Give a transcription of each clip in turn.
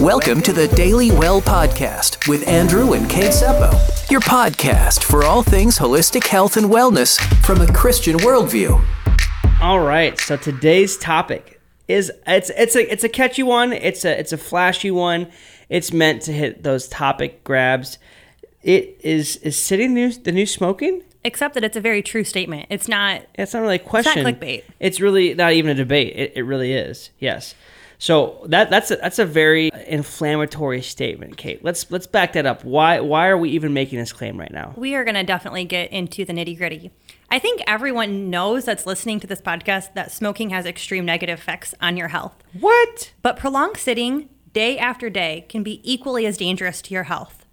Welcome to the Daily Well Podcast with Andrew and Kate Seppo, your podcast for all things holistic health and wellness from a Christian worldview. All right, so today's topic is it's it's a it's a catchy one. It's a it's a flashy one. It's meant to hit those topic grabs. It is is sitting the new, the new smoking. Except that it's a very true statement. It's not. It's not really a question. clickbait. It's really not even a debate. It, it really is. Yes. So that that's a, that's a very inflammatory statement, Kate. Let's let's back that up. Why why are we even making this claim right now? We are going to definitely get into the nitty gritty. I think everyone knows that's listening to this podcast that smoking has extreme negative effects on your health. What? But prolonged sitting day after day can be equally as dangerous to your health.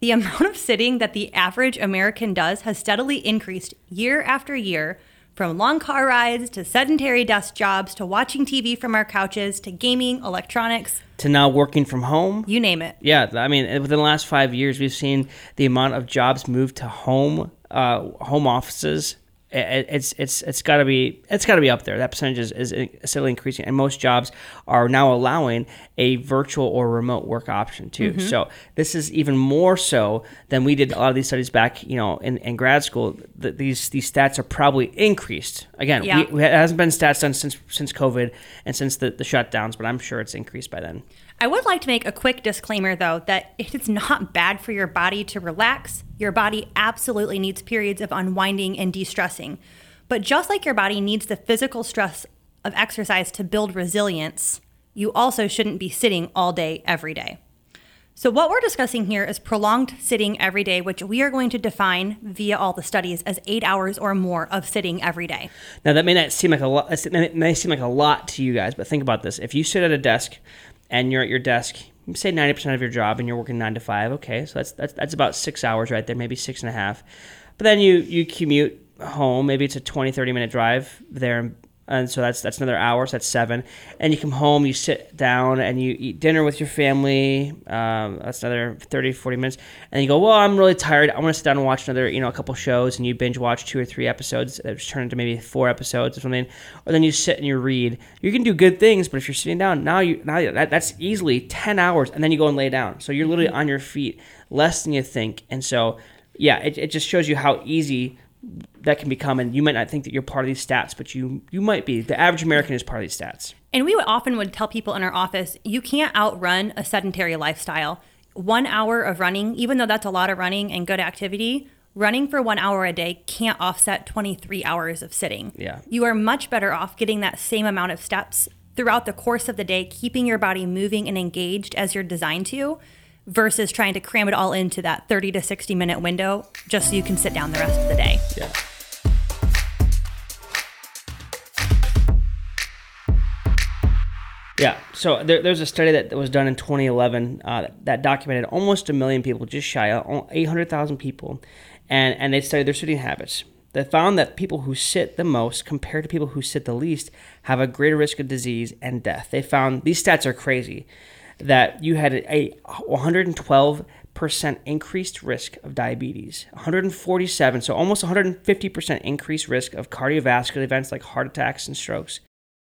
The amount of sitting that the average American does has steadily increased year after year, from long car rides to sedentary desk jobs to watching TV from our couches to gaming, electronics, To now working from home? you name it. Yeah, I mean, within the last five years, we've seen the amount of jobs move to home, uh, home offices. It's it's it's got to be it's got to be up there. That percentage is, is steadily increasing, and most jobs are now allowing a virtual or remote work option too. Mm-hmm. So this is even more so than we did a lot of these studies back, you know, in, in grad school. Th these these stats are probably increased. Again, Yeah. we, it hasn't been stats done since since COVID and since the, the shutdowns, but I'm sure it's increased by then. I would like to make a quick disclaimer though that it's not bad for your body to relax. Your body absolutely needs periods of unwinding and de stressing. But just like your body needs the physical stress of exercise to build resilience, you also shouldn't be sitting all day, every day. So, what we're discussing here is prolonged sitting every day, which we are going to define via all the studies as eight hours or more of sitting every day. Now that may not seem like a lot. It may- seem like a lot to you guys, but think about this: if you sit at a desk and you're at your desk, say ninety percent of your job, and you're working nine to five, okay, so that's that's that's about six hours right there, maybe six and a half. But then you you commute home, maybe it's a 20, 30 minute drive there, and so that's that's another hour, so that's seven. And you come home, you sit down, and you eat dinner with your family. Um, that's another 30, 40 minutes. And you go, well, I'm really tired. I want to sit down and watch another, you know, a couple shows, and you binge watch two or three episodes that turn into maybe four episodes or something. Or then you sit and you read. You can do good things, but if you're sitting down now, you now that, that's easily 10 hours, and then you go and lay down. So you're literally on your feet less than you think. And so, yeah, it, it just shows you how easy that can become and you might not think that you're part of these stats but you you might be the average american is part of these stats And we would often would tell people in our office, you can't outrun a sedentary lifestyle. One hour of running, even though that's a lot of running and good activity, running for one hour a day can't offset 23 hours of sitting. Yeah. You are much better off getting that same amount of steps throughout the course of the day, keeping your body moving and engaged as you're designed to, versus trying to cram it all into that 30 to 60 minute window just so you can sit down the rest of the day. yeah. Yeah. So there, there's a study that was done in 2011 uh, that documented almost a million people just shy of 800000 people. And and they studied their sitting habits. They found that people who sit the most compared to people who sit the least have a greater risk of disease and death. They found these stats are crazy that you had a 112 percent increased risk of diabetes 147 so almost 150 percent increased risk of cardiovascular events like heart attacks and strokes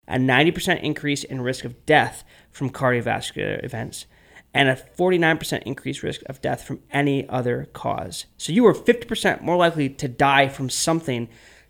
a 90% increase in risk of death from cardiovascular events and a 49% increased risk of death from any other cause. So you were 50% more likely to die from something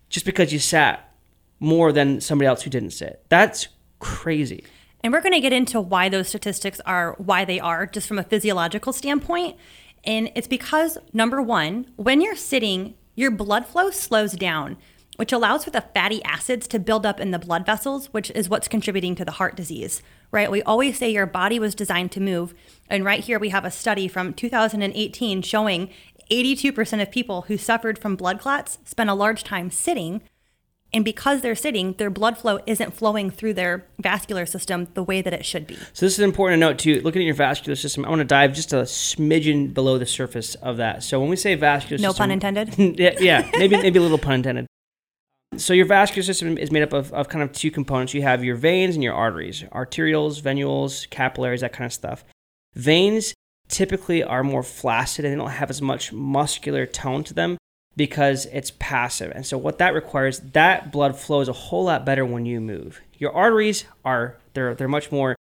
just because you sat more than somebody else who didn't sit. That's crazy And we're going to get into why those statistics are why they are, just from a physiological standpoint. And it's because, number one, when you're sitting, your blood flow slows down, which allows for the fatty acids to build up in the blood vessels, which is what's contributing to the heart disease, right? We always say your body was designed to move. And right here, we have a study from 2018 showing 82% of people who suffered from blood clots spent a large time sitting. And because they're sitting, their blood flow isn't flowing through their vascular system the way that it should be. So this is important to note too. Looking at your vascular system, I want to dive just a smidgen below the surface of that. So when we say vascular No system, pun intended. yeah, yeah, maybe maybe a little pun intended. So your vascular system is made up of, of kind of two components. You have your veins and your arteries, arterioles, venules, capillaries, that kind of stuff. Veins typically are more flaccid and they don't have as much muscular tone to them because it's passive. And so what that requires, that blood flows a whole lot better when you move. Your arteries are they're they're much more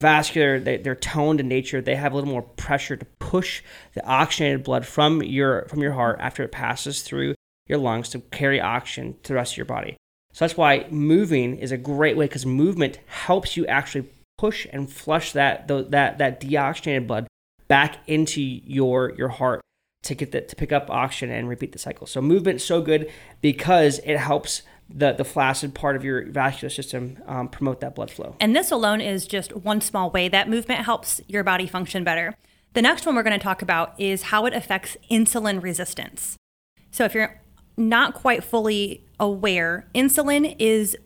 vascular, they, they're toned in nature. They have a little more pressure to push the oxygenated blood from your from your heart after it passes through your lungs to carry oxygen to the rest of your body. So that's why moving is a great way because movement helps you actually push and flush that that that deoxygenated blood back into your your heart to get that to pick up oxygen and repeat the cycle. So movement is so good because it helps the the flaccid part of your vascular system um, promote that blood flow. And this alone is just one small way that movement helps your body function better. The next one we're going to talk about is how it affects insulin resistance. So if you're not quite fully aware, insulin is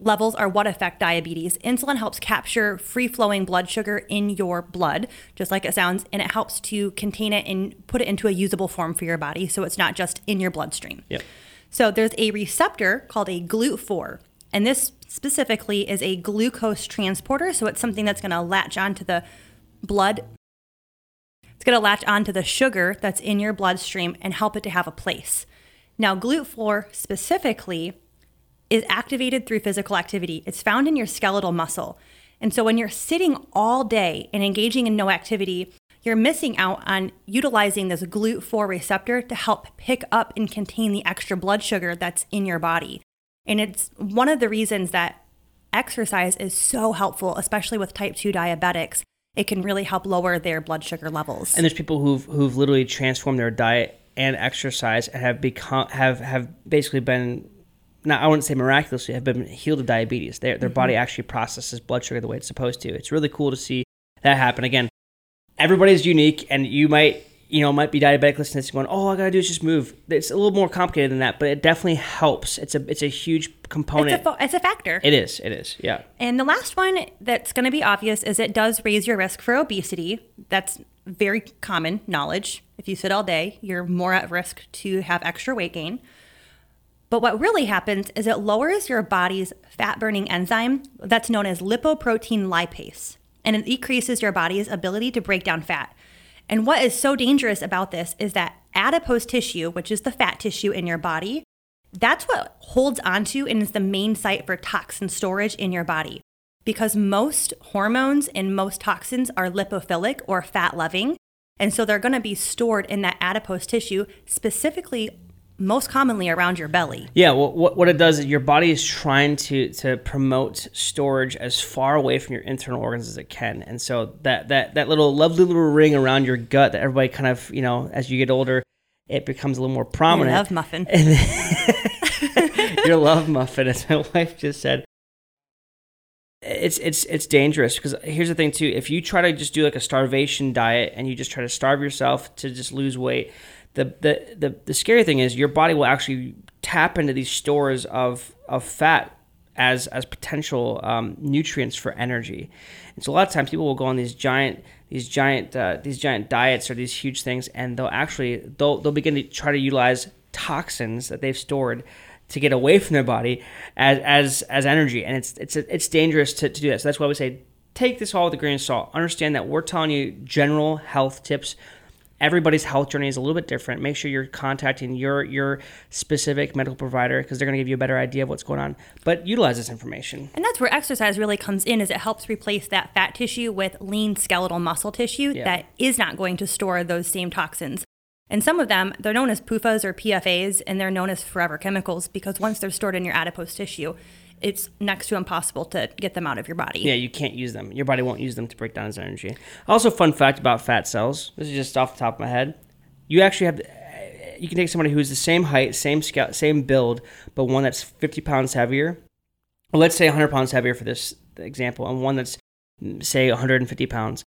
levels are what affect diabetes. Insulin helps capture free flowing blood sugar in your blood, just like it sounds, and it helps to contain it and put it into a usable form for your body so it's not just in your bloodstream. Yep. So there's a receptor called a GLUT4, and this specifically is a glucose transporter. So it's something that's going to latch onto the blood. It's going to latch onto the sugar that's in your bloodstream and help it to have a place. Now, GLUT4 specifically is activated through physical activity. It's found in your skeletal muscle. And so when you're sitting all day and engaging in no activity, you're missing out on utilizing this GLUT4 receptor to help pick up and contain the extra blood sugar that's in your body. And it's one of the reasons that exercise is so helpful, especially with type 2 diabetics. It can really help lower their blood sugar levels. And there's people who've who've literally transformed their diet and exercise and have become have have basically been not I wouldn't say miraculously have been healed of diabetes. Their their mm-hmm. body actually processes blood sugar the way it's supposed to. It's really cool to see that happen. Again, everybody's unique, and you might you know might be diabetic listening to this going, oh, all I gotta do is just move. It's a little more complicated than that, but it definitely helps. It's a it's a huge component. It's a, it's a factor. It is. It is. Yeah. And the last one that's going to be obvious is it does raise your risk for obesity. That's very common knowledge. If you sit all day, you're more at risk to have extra weight gain. But what really happens is it lowers your body's fat burning enzyme that's known as lipoprotein lipase and it decreases your body's ability to break down fat. And what is so dangerous about this is that adipose tissue, which is the fat tissue in your body, that's what holds onto and is the main site for toxin storage in your body. Because most hormones and most toxins are lipophilic or fat loving. And so they're to be stored in that adipose tissue, specifically most commonly around your belly. Yeah, well, what, what it does is your body is trying to to promote storage as far away from your internal organs as it can, and so that that that little lovely little ring around your gut that everybody kind of you know as you get older, it becomes a little more prominent. Your love muffin. your love muffin, as my wife just said. It's it's it's dangerous because here's the thing too. If you try to just do like a starvation diet and you just try to starve yourself to just lose weight, the, the, the, scary thing is your body will actually tap into these stores of, of fat as, as potential um, nutrients for energy. And so a lot of times people will go on these giant these giant uh, these giant diets or these huge things, and they'll actually they'll they'll begin to try to utilize toxins that they've stored to get away from their body as as as energy, and it's it's it's dangerous to, to do that. So that's why we say take this all with a grain of salt. Understand that we're telling you general health tips everybody's health journey is a little bit different. Make sure you're contacting your your specific medical provider because they're going to give you a better idea of what's going on. But utilize this information. And that's where exercise really comes in is it helps replace that fat tissue with lean skeletal muscle tissue yeah. that is not going to store those same toxins. And some of them, they're known as PUFAs or PFAs, and they're known as forever chemicals because once they're stored in your adipose tissue, it's next to impossible to get them out of your body. Yeah, you can't use them. Your body won't use them to break down as energy. Also, fun fact about fat cells. This is just off the top of my head. You actually have. You can take somebody who's the same height, same scale, same build, but one that's 50 pounds heavier. Well, let's say 100 pounds heavier for this example, and one that's say 150 pounds.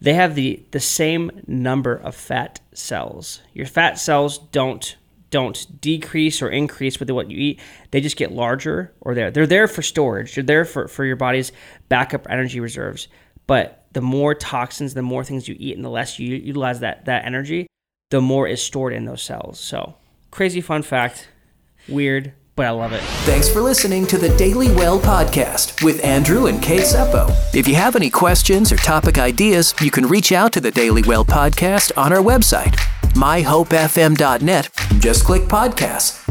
They have the the same number of fat cells. Your fat cells don't don't decrease or increase with what you eat. They just get larger or they're they're there for storage. They're there for, for your body's backup energy reserves. But the more toxins, the more things you eat and the less you utilize that that energy, the more is stored in those cells. So crazy fun fact. Weird, but I love it. Thanks for listening to the Daily Well podcast with Andrew and Kate Seppo. If you have any questions or topic ideas, you can reach out to the Daily Well podcast on our website myhopefm.net. Just click podcasts.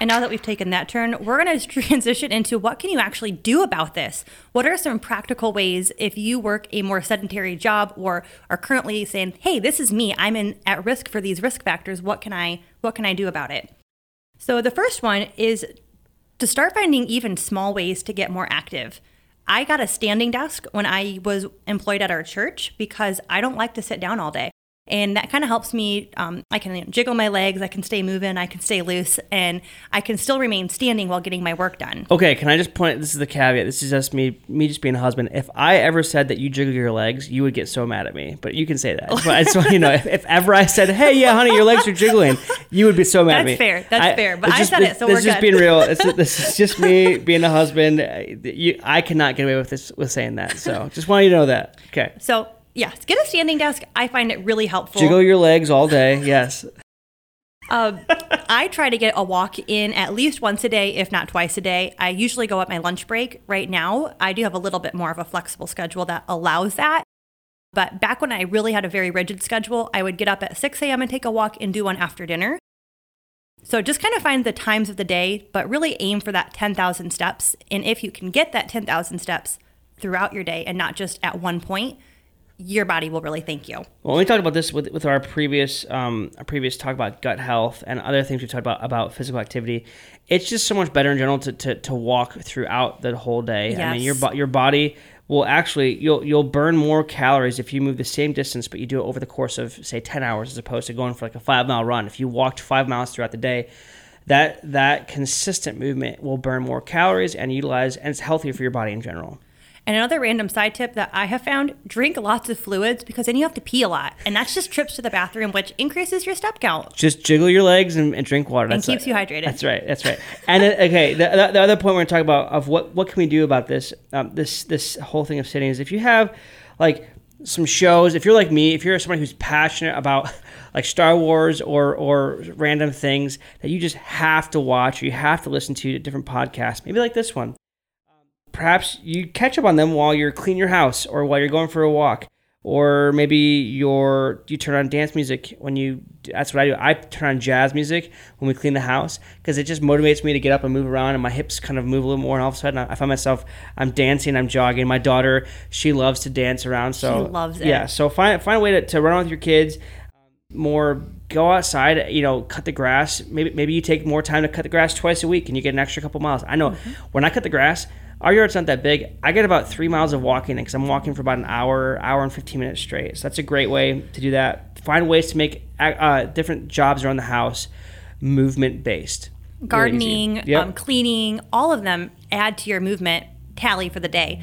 And now that we've taken that turn, we're going to transition into what can you actually do about this? What are some practical ways if you work a more sedentary job or are currently saying, "Hey, this is me. I'm in at risk for these risk factors. What can I what can I do about it?" So the first one is to start finding even small ways to get more active. I got a standing desk when I was employed at our church because I don't like to sit down all day and that kind of helps me. Um, I can you know, jiggle my legs, I can stay moving, I can stay loose, and I can still remain standing while getting my work done. Okay, can I just point? This is the caveat. This is just me, me just being a husband. If I ever said that you jiggle your legs, you would get so mad at me. But you can say that. But I just want you know, if, if, ever I said, "Hey, yeah, honey, your legs are jiggling," you would be so mad That's at me. That's fair. That's I, fair. But I just, said it, so this we're good. This is being real. It's, this is just me being a husband. You, I cannot get away with this with saying that. So just want you to know that. Okay. So Yes, get a standing desk. I find it really helpful. Jiggle your legs all day. Yes. Um, I try to get a walk in at least once a day, if not twice a day. I usually go at my lunch break. Right now, I do have a little bit more of a flexible schedule that allows that. But back when I really had a very rigid schedule, I would get up at 6 a.m. and take a walk and do one after dinner. So just kind of find the times of the day, but really aim for that 10,000 steps. And if you can get that 10,000 steps throughout your day and not just at one point, your body will really thank you. Well, we talked about this with, with our previous um, our previous talk about gut health and other things we talked about about physical activity. It's just so much better in general to, to, to walk throughout the whole day. Yes. I mean, your your body will actually you'll you'll burn more calories if you move the same distance, but you do it over the course of say ten hours as opposed to going for like a five mile run. If you walked five miles throughout the day, that that consistent movement will burn more calories and utilize and it's healthier for your body in general. And another random side tip that I have found drink lots of fluids because then you have to pee a lot. And that's just trips to the bathroom, which increases your step count. Just jiggle your legs and, and drink water. That's and keeps you hydrated. That's right. That's right. And then, okay, the, the, the, other point we're going to talk about of what, what can we do about this, um, this, this whole thing of sitting is if you have like some shows, if you're like me, if you're somebody who's passionate about like Star Wars or, or random things that you just have to watch or you have to listen to different podcasts, maybe like this one perhaps you catch up on them while you're cleaning your house or while you're going for a walk. Or maybe you're you turn on dance music when you that's what I do. I turn on jazz music when we clean the house because it just motivates me to get up and move around and my hips kind of move a little more and all of a sudden I find myself I'm dancing I'm jogging. My daughter she loves to dance around so she loves it. yeah so find find a way to, to run with your kids. More go outside you know cut the grass. Maybe maybe you take more time to cut the grass twice a week and you get an extra couple miles. I know mm-hmm. when I cut the grass our yard's not that big. I get about three miles of walking because I'm walking for about an hour, hour and 15 minutes straight. So that's a great way to do that. Find ways to make uh, different jobs around the house movement based. Gardening, yep. um, cleaning, all of them add to your movement tally for the day.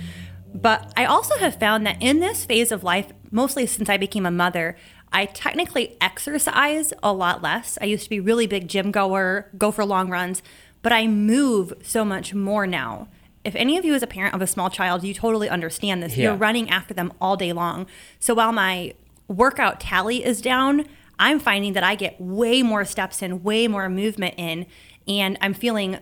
But I also have found that in this phase of life, mostly since I became a mother, I technically exercise a lot less. I used to be really big gym goer, go for long runs, but I move so much more now if any of you is a parent of a small child, you totally understand this. Yeah. You're running after them all day long. So while my workout tally is down, I'm finding that I get way more steps in, way more movement in, and I'm feeling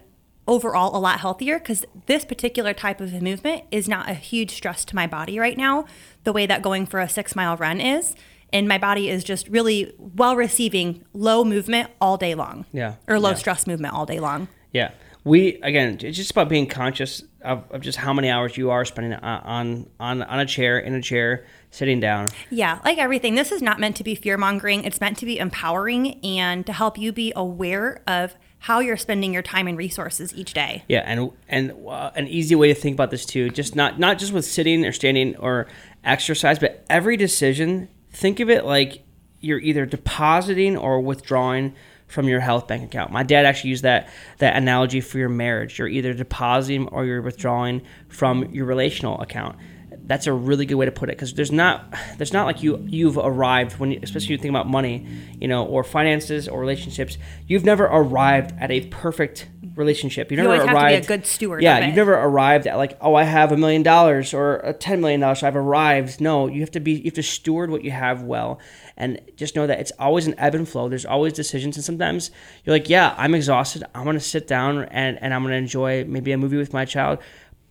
overall a lot healthier because this particular type of movement is not a huge stress to my body right now, the way that going for a six mile run is. And my body is just really well receiving low movement all day long. Yeah. Or low yeah. stress movement all day long. Yeah we again it's just about being conscious of, of just how many hours you are spending on on on a chair in a chair sitting down. Yeah like everything this is not meant to be fear mongering it's meant to be empowering and to help you be aware of how you're spending your time and resources each day. Yeah and and uh, an easy way to think about this too just not not just with sitting or standing or exercise but every decision think of it like you're either depositing or withdrawing from your health bank account. My dad actually used that that analogy for your marriage. You're either depositing or you're withdrawing from your relational account. That's a really good way to put it because there's not there's not like you you've arrived when you, especially you think about money, you know, or finances or relationships. You've never arrived at a perfect relationship. You've never you arrived. Have to be a good steward. Yeah, you've never arrived at like, oh, I have a million dollars or a ten million dollars. So I've arrived. No, you have to be. You have to steward what you have well, and just know that it's always an ebb and flow. There's always decisions, and sometimes you're like, yeah, I'm exhausted. I'm gonna sit down and and I'm gonna enjoy maybe a movie with my child.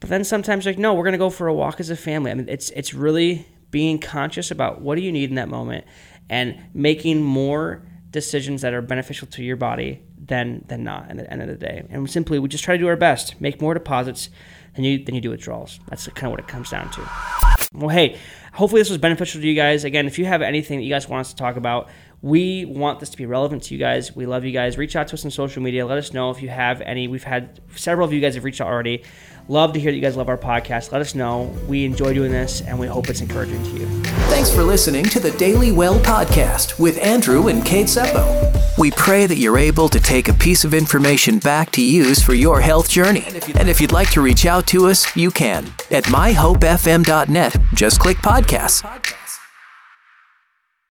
But then sometimes like, no, we're gonna go for a walk as a family. I mean, it's it's really being conscious about what do you need in that moment and making more decisions that are beneficial to your body than than not at the end of the day. And simply, we just try to do our best, make more deposits than you than you do withdrawals. That's kind of what it comes down to. Well, hey, hopefully this was beneficial to you guys. Again, if you have anything that you guys want us to talk about, we want this to be relevant to you guys. We love you guys. Reach out to us on social media. Let us know if you have any. We've had several of you guys have reached out already. Love to hear that you guys love our podcast. Let us know. We enjoy doing this, and we hope it's encouraging to you. Thanks for listening to the Daily Well podcast with Andrew and Kate Seppo. We pray that you're able to take a piece of information back to use for your health journey. And if you'd like to reach out to us, you can at myhopefm.net. Just click podcasts.